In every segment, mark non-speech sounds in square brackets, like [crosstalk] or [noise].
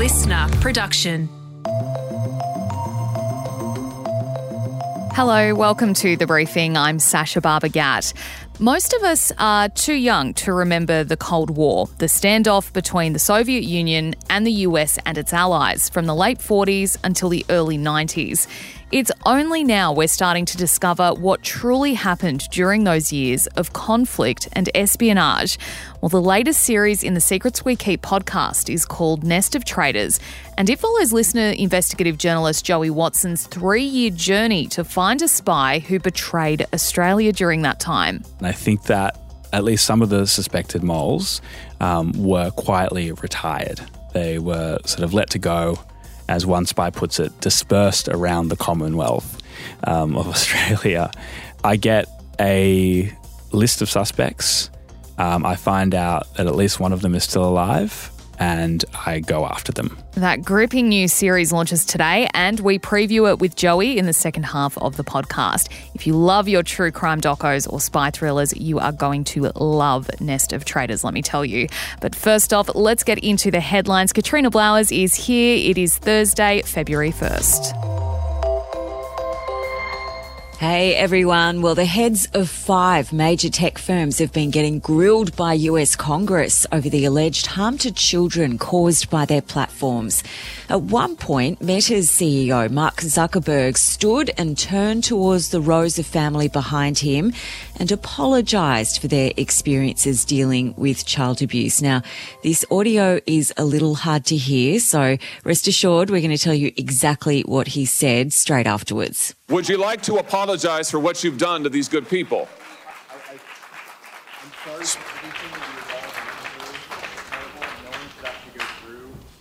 LiSTNR production. Hello, welcome to the briefing. I'm Sacha Barbour Gatt. Most of us are too young to remember the Cold War, the standoff between the Soviet Union and the US and its allies from the late 40s until the early 90s. It's only now we're starting to discover what truly happened during those years of conflict and espionage. Well, the latest series in the Secrets We Keep podcast is called Nest of Traitors, and it follows LiSTNR investigative journalist Joey Watson's three year journey to find a spy who betrayed Australia during that time. I think that at least some of the suspected moles um, were quietly retired. They were sort of let to go as one spy puts it, dispersed around the Commonwealth um, of [laughs] Australia. I get a list of suspects. Um, I find out that at least one of them is still alive and I go after them. That gripping new series launches today, and we preview it with Joey in the second half of the podcast. If you love your true crime docos or spy thrillers, you are going to love Nest of Traitors, let me tell you. But first off, let's get into the headlines. Katrina Blowers is here. It is Thursday, February 1st. Hey everyone. Well, the heads of five major tech firms have been getting grilled by US Congress over the alleged harm to children caused by their platforms. At one point, Meta's CEO, Mark Zuckerberg, stood and turned towards the rows of family behind him and apologized for their experiences dealing with child abuse. Now, this audio is a little hard to hear, so rest assured we're going to tell you exactly what he said straight afterwards. Would you like to apologize for what you've done to these good people?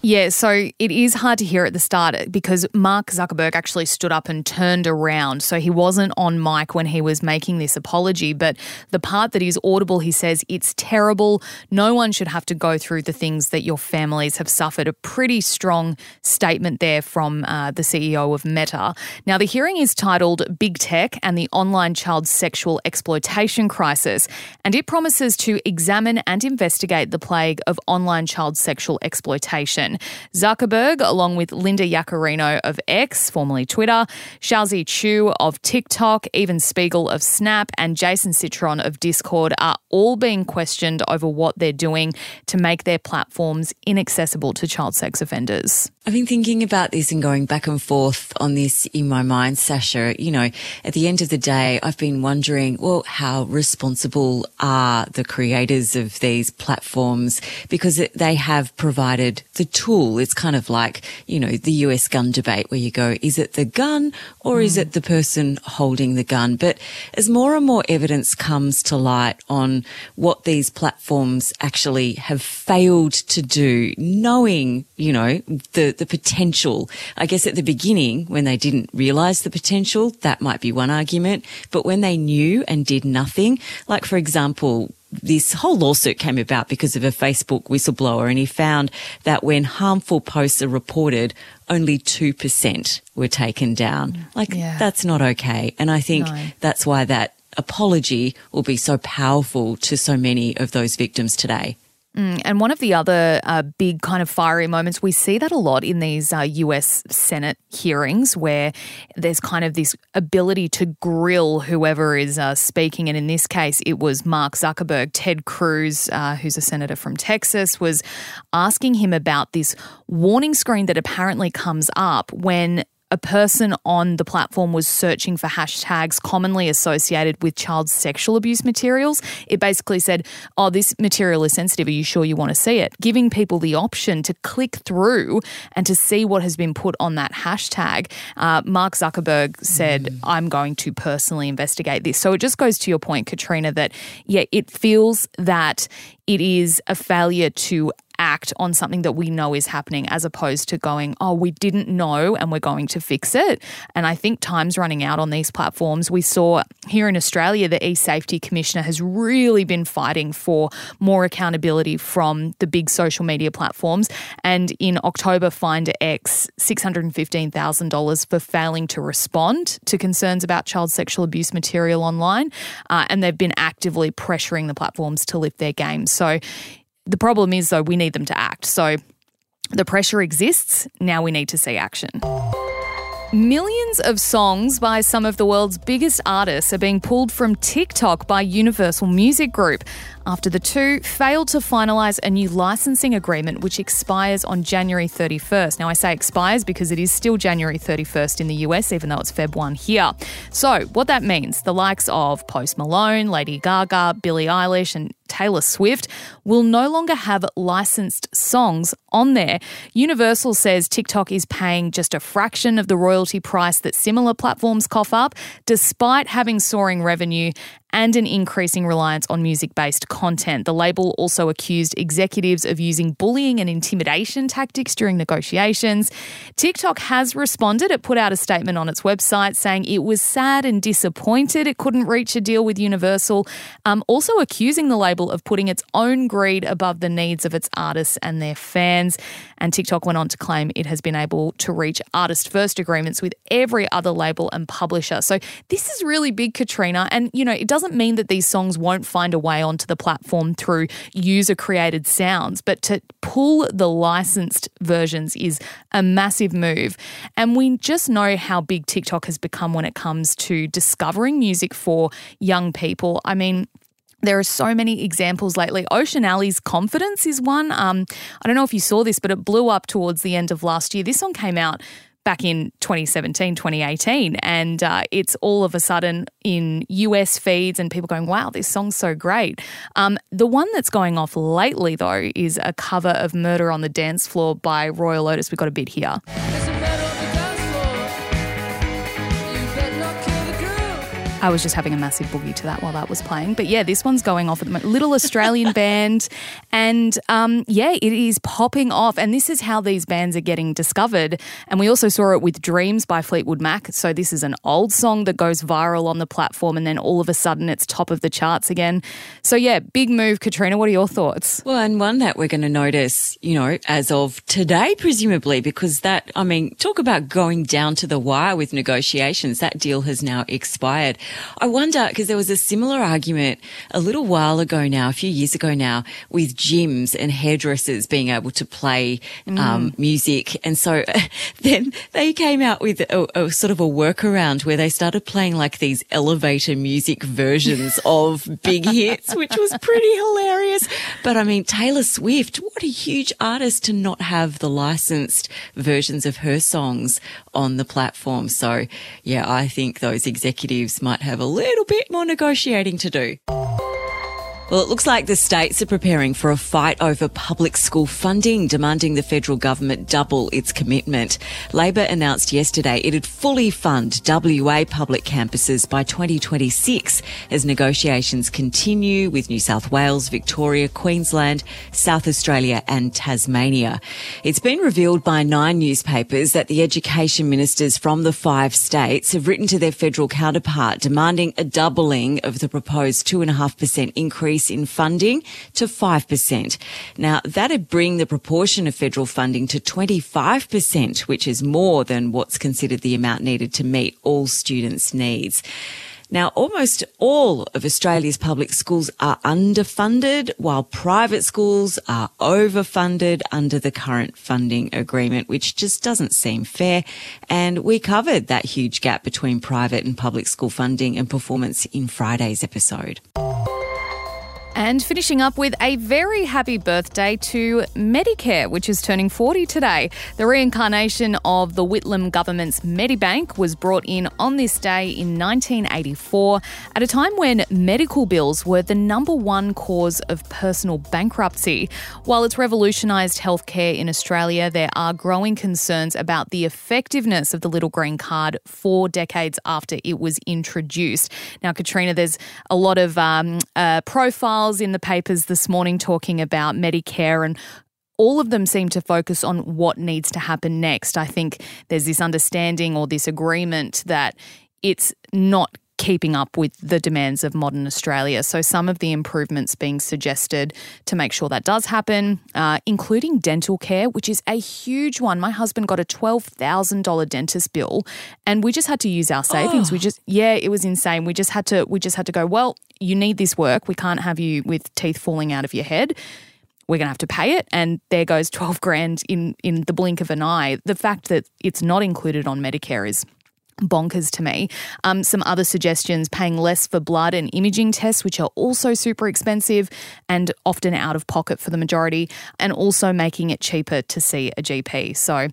Yeah, so it is hard to hear at the start because Mark Zuckerberg actually stood up and turned around. So he wasn't on mic when he was making this apology. But the part that is audible, he says, it's terrible. No one should have to go through the things that your families have suffered. A pretty strong statement there from uh, the CEO of Meta. Now, the hearing is titled Big Tech and the Online Child Sexual Exploitation Crisis. And it promises to examine and investigate the plague of online child sexual exploitation. Zuckerberg, along with Linda Yaccarino of X, formerly Twitter, Shou Zi Chew of TikTok, Evan Spiegel of Snap, and Jason Citron of Discord are all being questioned over what they're doing to make their platforms inaccessible to child sex offenders. I've been thinking about this and going back and forth on this in my mind, Sacha. You know, at the end of the day, I've been wondering, well, how responsible are the creators of these platforms? Because they have provided the tool. It's kind of like, you know, the US gun debate where you go, is it the gun or mm. is it the person holding the gun? But as more and more evidence comes to light on what these platforms actually have failed to do, knowing, you know, the, the potential, I guess at the beginning when they didn't realize the potential, that might be one argument. But when they knew and did nothing, like for example, this whole lawsuit came about because of a Facebook whistleblower, and he found that when harmful posts are reported, only 2% were taken down. Mm. Like, yeah. that's not okay. And I think no. that's why that apology will be so powerful to so many of those victims today. Mm, and one of the other uh, big kind of fiery moments, we see that a lot in these uh, US Senate hearings where there's kind of this ability to grill whoever is uh, speaking. And in this case, it was Mark Zuckerberg. Ted Cruz, uh, who's a senator from Texas, was asking him about this warning screen that apparently comes up when a person on the platform was searching for hashtags commonly associated with child sexual abuse materials. It basically said, Oh, this material is sensitive. Are you sure you want to see it? Giving people the option to click through and to see what has been put on that hashtag. Uh, Mark Zuckerberg said, mm. I'm going to personally investigate this. So it just goes to your point, Katrina, that, yeah, it feels that it is a failure to act on something that we know is happening as opposed to going, oh, we didn't know and we're going to fix it. And I think time's running out on these platforms. We saw here in Australia, the e safety commissioner has really been fighting for more accountability from the big social media platforms. And in October, fined X $615,000 for failing to respond to concerns about child sexual abuse material online. Uh, and they've been actively pressuring the platforms to lift their game. So the problem is, though, we need them to act. So The pressure exists. Now we need to see action. Millions of songs by some of the world's biggest artists are being pulled from TikTok by Universal Music Group after the two failed to finalise a new licensing agreement which expires on January 31st. Now, I say expires because it is still January 31st in the US, even though it's Feb 1 here. So, what that means, the likes of Post Malone, Lady Gaga, Billie Eilish, and Taylor Swift will no longer have licensed songs on there. Universal says TikTok is paying just a fraction of the royalty price that similar platforms cough up, despite having soaring revenue and an increasing reliance on music based content. The label also accused executives of using bullying and intimidation tactics during negotiations. TikTok has responded. It put out a statement on its website saying it was sad and disappointed it couldn't reach a deal with Universal, um, also accusing the label of putting its own greed above the needs of its artists and their fans. And TikTok went on to claim it has been able to reach artist first agreements with every other label and publisher. So this is really big, Katrina. And, you know, it doesn't mean that these songs won't find a way onto the platform through user created sounds, but to pull the licensed versions is a massive move. And we just know how big TikTok has become when it comes to discovering music for young people. I mean, there are so many examples lately. Ocean Alley's Confidence is one. Um, I don't know if you saw this, but it blew up towards the end of last year. This song came out back in 2017, 2018, and uh, it's all of a sudden in US feeds and people going, wow, this song's so great. Um, the one that's going off lately, though, is a cover of Murder on the Dance Floor by Royal Otis. We've got a bit here. I was just having a massive boogie to that while that was playing. But yeah, this one's going off at the moment. Little Australian [laughs] band. And um, yeah, it is popping off. And this is how these bands are getting discovered. And we also saw it with Dreams by Fleetwood Mac. So this is an old song that goes viral on the platform. And then all of a sudden it's top of the charts again. So yeah, big move, Katrina. What are your thoughts? Well, and one that we're going to notice, you know, as of today, presumably, because that, I mean, talk about going down to the wire with negotiations. That deal has now expired. I wonder, because there was a similar argument a little while ago now, a few years ago now, with gyms and hairdressers being able to play um, mm. um, music. And so [laughs] then they came out with a, a, sort of a workaround where they started playing like these elevator music versions [laughs] of big hits, which was pretty hilarious. But I mean, Taylor Swift, what a huge artist to not have the licensed versions of her songs on the platform. So yeah, I think those executives might have a little bit more negotiating to do. Well, it looks like the states are preparing for a fight over public school funding, demanding the federal government double its commitment. Labor announced yesterday it'd fully fund WA public campuses by 2026 as negotiations continue with New South Wales, Victoria, Queensland, South Australia and Tasmania. It's been revealed by nine newspapers that the education ministers from the five states have written to their federal counterpart demanding a doubling of the proposed 2.5% increase increase in funding to 5%. Now, that'd bring the proportion of federal funding to 25%, which is more than what's considered the amount needed to meet all students' needs. Now, almost all of Australia's public schools are underfunded, while private schools are overfunded under the current funding agreement, which just doesn't seem fair. And we covered that huge gap between private and public school funding and performance in Friday's episode. And finishing up with a very happy birthday to Medicare, which is turning 40 today. The reincarnation of the Whitlam government's Medibank was brought in on this day in 1984 at a time when medical bills were the number one cause of personal bankruptcy. While it's revolutionised healthcare in Australia, there are growing concerns about the effectiveness of the little green card four decades after it was introduced. Now, Katrina, there's a lot of um, uh, profiles in the papers this morning talking about Medicare and all of them seem to focus on what needs to happen next. I think there's this understanding or this agreement that it's not keeping up with the demands of modern Australia. So, some of the improvements being suggested to make sure that does happen, uh, including dental care, which is a huge one. My husband got a $12,000 dentist bill and we just had to use our savings. Oh. We just, yeah, it was insane. We just had to, we just had to go, well, you need this work. We can't have you with teeth falling out of your head we're going to have to pay it. And there goes [laughs] 12 grand in, in the blink of an eye. The fact that it's not included on Medicare is bonkers to me. Um, some other suggestions paying less for blood and imaging tests, which are also super expensive and often out of pocket for the majority, and also making it cheaper to see a GP. So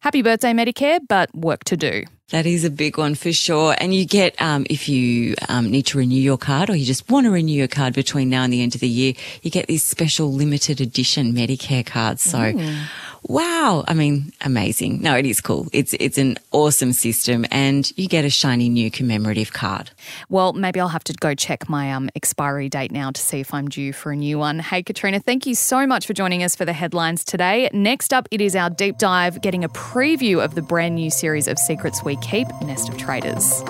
happy birthday, Medicare, but work to do. That is a big one for sure. And you get, um, if you um, need to renew your card or you just want to renew your card between now and the end of the year, you get these special limited edition Medicare cards. So, mm. Wow. I mean, amazing. No, it is cool. It's, it's an awesome system and you get a shiny new commemorative card. Well, maybe I'll have to go check my um, expiry date now to see if I'm due for a new one. Hey, Katrina, thank you so much for joining us for the headlines today. Next up, it is our deep dive, getting a preview of the brand new series of Secrets We Keep Nest of Traitors.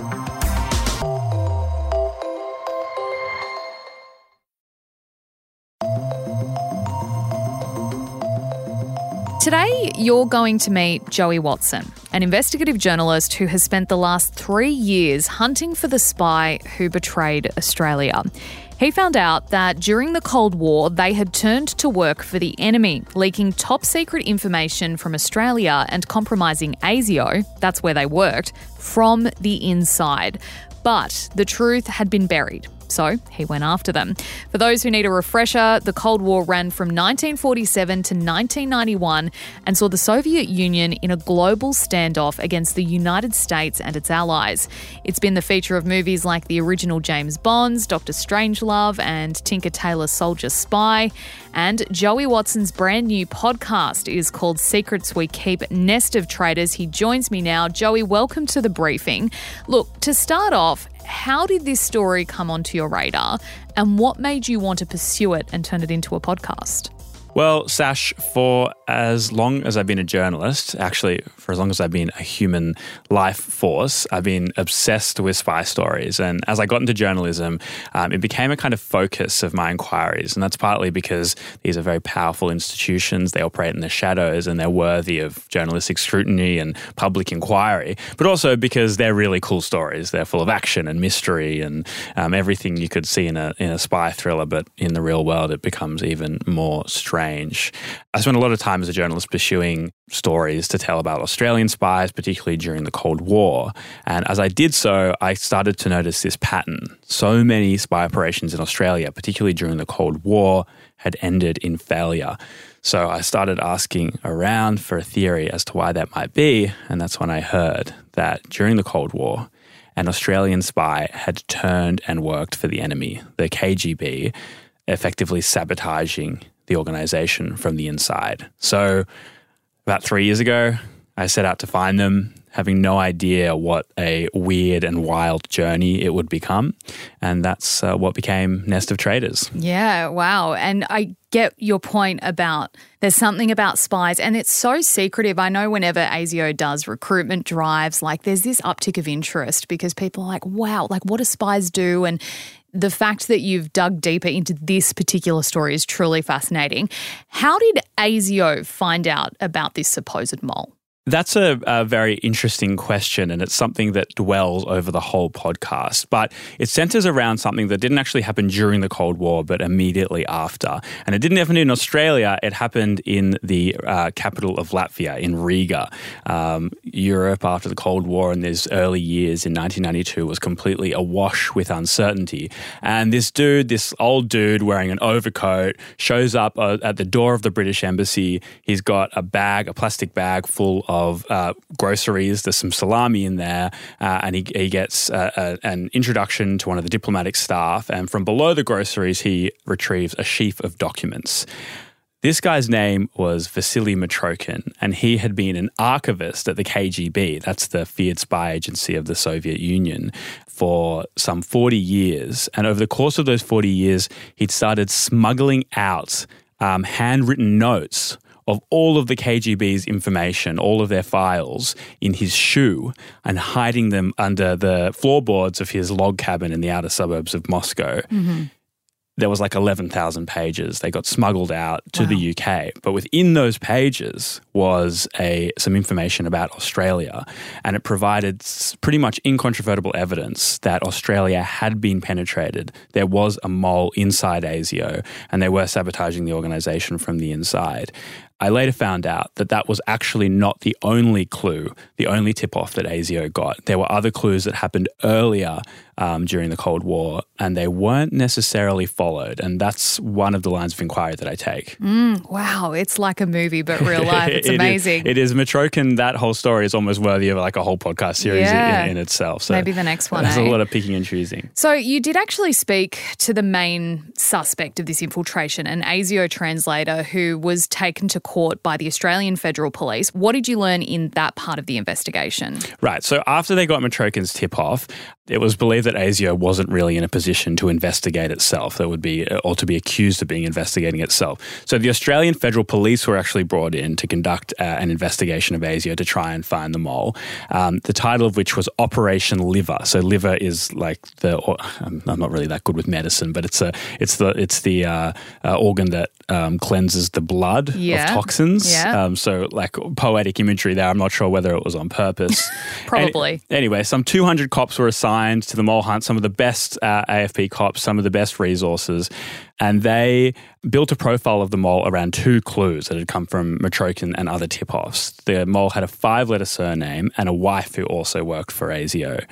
Today, you're going to meet Joey Watson, an investigative journalist who has spent the last three years hunting for the spy who betrayed Australia. He found out that during the Cold War, they had turned to work for the enemy, leaking top secret information from Australia and compromising ASIO, that's where they worked, from the inside. But the truth had been buried. So he went after them. For those who need a refresher, the Cold War ran from 1947 to 1991 and saw the Soviet Union in a global standoff against the United States and its allies. It's been the feature of movies like the original James Bonds, Doctor Strangelove, and Tinker Tailor Soldier Spy. And Joey Watson's brand new podcast is called Secrets We Keep Nest of Traitors. He joins me now. Joey, welcome to the briefing. Look, to start off, how did this story come onto your radar and what made you want to pursue it and turn it into a podcast? Well, Sash, for as long as I've been a journalist, actually, for as long as I've been a human life force, I've been obsessed with spy stories. And as I got into journalism, um, it became a kind of focus of my inquiries. And that's partly because these are very powerful institutions, they operate in the shadows, and they're worthy of journalistic scrutiny and public inquiry, but also because they're really cool stories. They're full of action and mystery and um, everything you could see in a, in a spy thriller, but in the real world, it becomes even more strange strange. I spent a lot of time as a journalist pursuing stories to tell about Australian spies, particularly during the Cold War. And as I did so, I started to notice this pattern. So many spy operations in Australia, particularly during the Cold War, had ended in failure. So I started asking around for a theory as to why that might be. And that's when I heard that during the Cold War, an Australian spy had turned and worked for the enemy, the KGB, effectively sabotaging the organization from the inside. So, about three years ago, I set out to find them, having no idea what a weird and wild journey it would become. And that's uh, what became Nest of Traitors. Yeah, wow. And I get your point about there's something about spies and it's so secretive. I know whenever ASIO does recruitment drives, like there's this uptick of interest because people are like, wow, like what do spies do? And the fact that you've dug deeper into this particular story is truly fascinating. How did ASIO find out about this supposed mole? That's a, a, very interesting question, and it's something that dwells over the whole podcast. But it centers around something that didn't actually happen during the Cold War, but immediately after. And it didn't happen in Australia, it happened in the uh, capital of Latvia, in Riga. Um, Europe, after the Cold War in these early years in 1992, was completely awash with uncertainty. And this dude, this old dude wearing an overcoat, shows up uh, at the door of the British Embassy. He's got a bag, a plastic bag full of uh, groceries. There's some salami in there, uh, and he, he gets uh, a, an introduction to one of the diplomatic staff. And from below the groceries, he retrieves a sheaf of documents. This guy's name was Vasily Mitrokhin, and he had been an archivist at the KGB, that's the feared spy agency of the Soviet Union, for some 40 years. And over the course of those 40 years, he'd started smuggling out um, handwritten notes of all of the KGB's information, all of their files in his shoe and hiding them under the floorboards of his log cabin in the outer suburbs of Moscow. Mm-hmm. there was like 11,000 pages. They got smuggled out to wow. the UK. But within those pages was a some information about Australia and it provided pretty much incontrovertible evidence that Australia had been penetrated. There was a mole inside ASIO and they were sabotaging the organization from the inside. I later found out that that was actually not the only clue, the only tip off that ASIO got. There were other clues that happened earlier um, during the Cold War, and they weren't necessarily followed. And that's one of the lines of inquiry that I take. Mm, wow, it's like a movie, but real life. [laughs] It's it amazing. Is, it is. Mitrokhin, that whole story is almost worthy of like a whole podcast series yeah. in, in, itself. So maybe the next one. There's eh? a lot of picking and choosing. So you did actually speak to the main suspect of this infiltration, an ASIO translator who was taken to court by the Australian Federal Police. What did you learn in that part of the investigation? Right. So after they got Mitrokhin's tip off, it was believed that ASIO wasn't really in a position to investigate itself. That would be, or to be accused of being investigating itself. So the Australian Federal Police were actually brought in to conduct uh, an investigation of ASIO to try and find the mole. Um, the title of which was Operation Liver. So liver is like the. I'm not really that good with medicine, but it's a it's the it's the uh, uh, organ that um, cleanses the blood yeah. of toxins. Yeah. Um, so like poetic imagery there. I'm not sure whether it was on purpose. [laughs] Probably. Any, anyway, some 200 cops were assigned to the mole hunt. Some of the best uh, AFP cops, some of the best resources, and they built a profile of the mole around two clues that had come from Mitrokhin and other tip-offs. The mole had a five-letter surname and a wife who also worked for ASIO.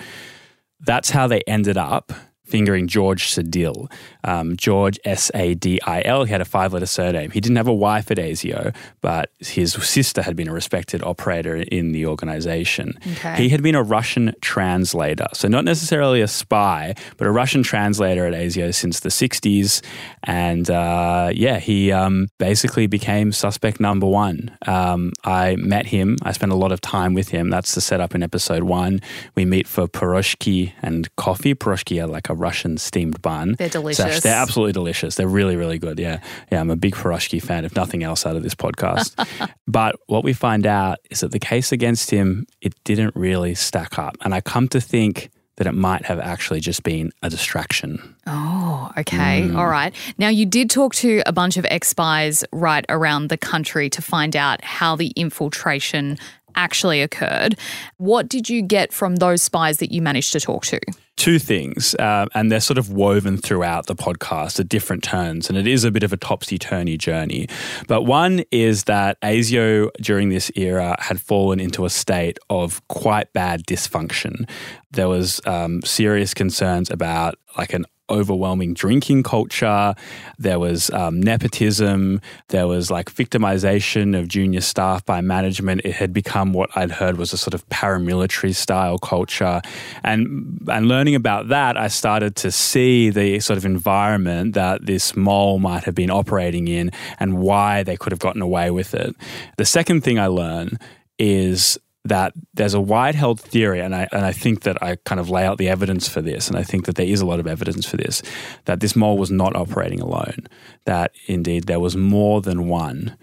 That's how they ended up fingering George Sadil. Um, George S A D I L. He had a five letter surname. He didn't have a wife at ASIO, but his sister had been a respected operator in the organization. Okay. He had been a Russian translator. So, not necessarily a spy, but a Russian translator at ASIO since the 60s. And uh, yeah, he um, basically became suspect number one. Um, I met him. I spent a lot of time with him. That's the setup in episode one. We meet for piroshki and coffee. Piroshki are like a Russian steamed bun. They're delicious. they're absolutely delicious. They're really, really good. Yeah. Yeah. I'm a big Piroshki fan, if nothing else, out of this podcast. [laughs] but what we find out is that the case against him, it didn't really stack up. And I come to think that it might have actually just been a distraction. Oh, okay. Mm. All right. Now, you did talk to a bunch of ex spies right around the country to find out how the infiltration actually occurred. What did you get from those spies that you managed to talk to? two things, uh, and they're sort of woven throughout the podcast at different turns, and it is a bit of a topsy turvy journey. But one is that ASIO during this era had fallen into a state of quite bad dysfunction. There was um, serious concerns about like an overwhelming drinking culture. There was um, nepotism. There was like victimization of junior staff by management. It had become what I'd heard was a sort of paramilitary style culture. And, and learning about that, I started to see the sort of environment that this mole might have been operating in and why they could have gotten away with it. The second thing I learned is that there's a wide held theory, and I, and I think that I kind of lay out the evidence for this, and I think that there is a lot of evidence for this, that this mole was not operating alone, that indeed there was more than one,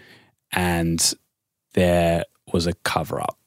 and there was a cover up.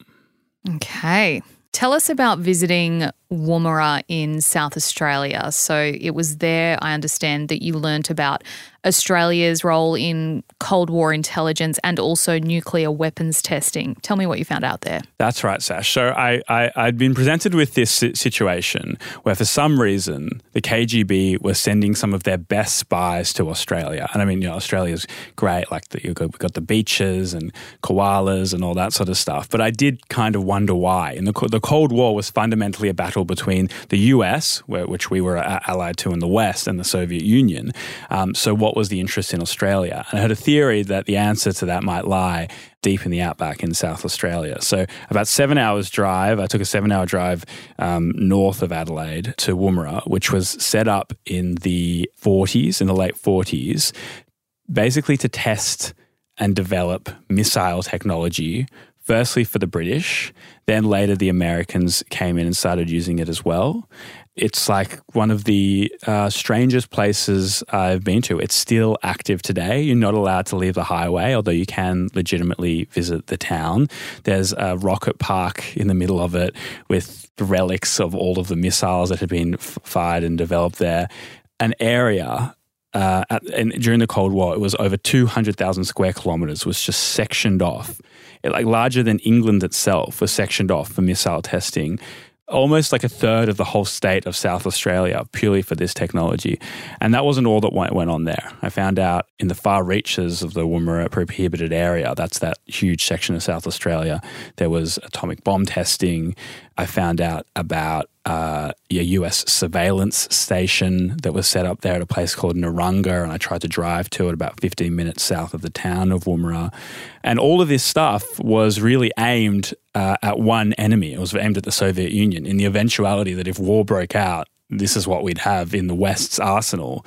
Okay. Tell us about visiting Woomera in South Australia. So it was there, I understand, that you learnt about Australia's role in Cold War intelligence and also nuclear weapons testing. Tell me what you found out there. That's right, Sash. So I, I, I'd been presented with this situation where, for some reason, the KGB was sending some of their best spies to Australia. And I mean, you know, Australia's great. Like, the, you've got, got the beaches and koalas and all that sort of stuff. But I did kind of wonder why. And the, the Cold War was fundamentally a battle between the US, which we were allied to in the West, and the Soviet Union. Um, so what was the interest in Australia? And I had a theory that the answer to that might lie deep in the outback in South Australia. So about seven hours drive, I took a seven hour drive um, north of Adelaide to Woomera, which was set up in the 40s, in the late 40s, basically to test and develop missile technology firstly for the British, then later the Americans came in and started using it as well. It's like one of the uh, strangest places I've been to. It's still active today. You're not allowed to leave the highway, although you can legitimately visit the town. There's a rocket park in the middle of it with relics of all of the missiles that had been f- fired and developed there. An area uh, at, and during the Cold War, it was over 200,000 square kilometers was just sectioned off. Like larger than England itself was sectioned off for missile testing almost like a third of the whole state of South Australia purely for this technology. And that wasn't all that went on there. I found out in the far reaches of the Woomera prohibited area, that's that huge section of South Australia, there was atomic bomb testing. I found out about uh, a US surveillance station that was set up there at a place called Nurrungar, and I tried to drive to it about 15 minutes south of the town of Woomera. And all of this stuff was really aimed uh, at one enemy. It was aimed at the Soviet Union in the eventuality that if war broke out, this is what we'd have in the West's arsenal.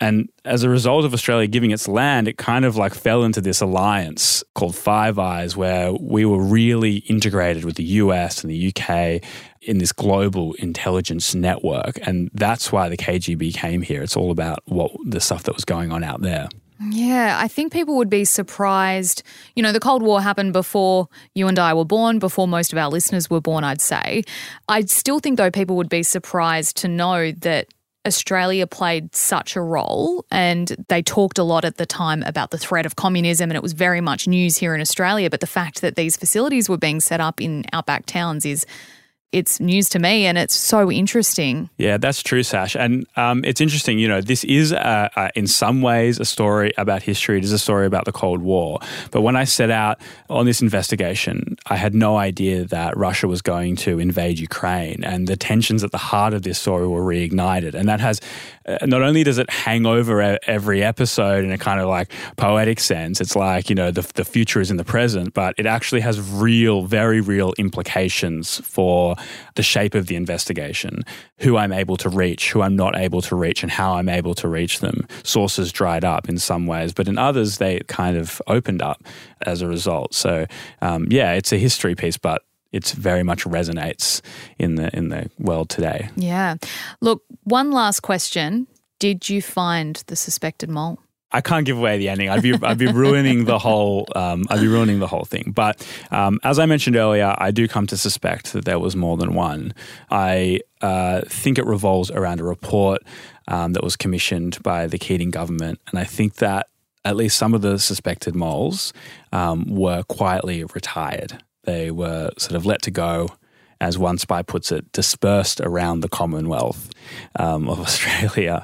And as a result of Australia giving its land, it kind of like fell into this alliance called Five Eyes, where we were really integrated with the US and the UK in this global intelligence network. And that's why the KGB came here. It's all about what the stuff that was going on out there. Yeah, I think people would be surprised. You know, the Cold War happened before you and I were born, before most of our listeners were born, I'd say. I still think, though, people would be surprised to know that Australia played such a role, and they talked a lot at the time about the threat of communism, and it was very much news here in Australia. But the fact that these facilities were being set up in outback towns is it's news to me and it's so interesting. Yeah, that's true, Sash. And um, it's interesting, you know, this is uh, uh, in some ways a story about history. It is a story about the Cold War. But when I set out on this investigation, I had no idea that Russia was going to invade Ukraine. And the tensions at the heart of this story were reignited. And that has, not only does it hang over every episode in a kind of like poetic sense, it's like, you know, the, the future is in the present, but it actually has real, very real implications for the shape of the investigation, who I'm able to reach, who I'm not able to reach, and how I'm able to reach them. Sources dried up in some ways, but in others, they kind of opened up as a result. So, um, yeah, it's a history piece, but it's very much resonates in the in the world today. Yeah. Look, one last question. Did you find the suspected mole? I can't give away the ending. I'd be I'd be ruining the whole um, I'd be ruining the whole thing. But um, as I mentioned earlier, I do come to suspect that there was more than one. I uh, think it revolves around a report um, that was commissioned by the Keating government, and I think that at least some of the suspected moles um, were quietly retired. They were sort of let to go as one spy puts it, dispersed around the Commonwealth um, of [laughs] Australia.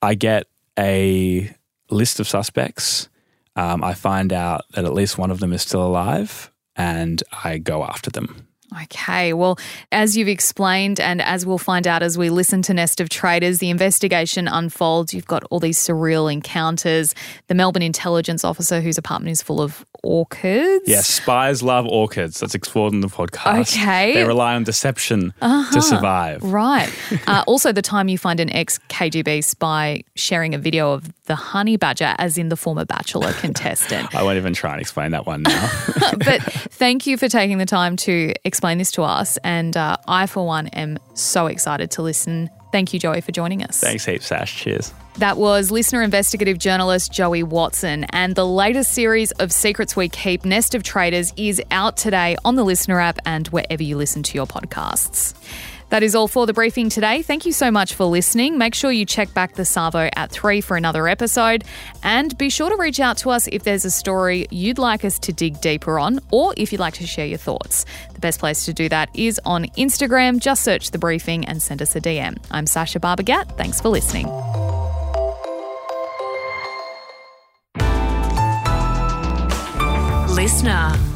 I get a list of suspects. Um, I find out that at least one of them is still alive, and I go after them. Okay, well, as you've explained, and as we'll find out as we listen to Nest of Traitors, the investigation unfolds. You've got all these surreal encounters. The Melbourne intelligence officer whose apartment is full of orchids. Yes, spies love orchids. That's explored in the podcast. Okay. They rely on deception uh-huh. to survive. Right. [laughs] uh, also, the time you find an ex KGB spy sharing a video of the honey badger, as in the former Bachelor [laughs] contestant. I won't even try and explain that one now. [laughs] but thank you for taking the time to explain this to us. And uh, I, for one, am so excited to listen. Thank you, Joey, for joining us. Thanks heaps, Sash. Cheers. That was LiSTNR investigative journalist Joey Watson. And the latest series of Secrets We Keep, Nest of Traitors, is out today on the LiSTNR app and wherever you listen to your podcasts. That is all for the briefing today. Thank you so much for listening. Make sure you check back the Savo at 3 for another episode. And be sure to reach out to us if there's a story you'd like us to dig deeper on, or if you'd like to share your thoughts. The best place to do that is on Instagram. Just search the briefing and send us a DM. I'm Sacha Barbour Gatt. Thanks for listening. LiSTNR.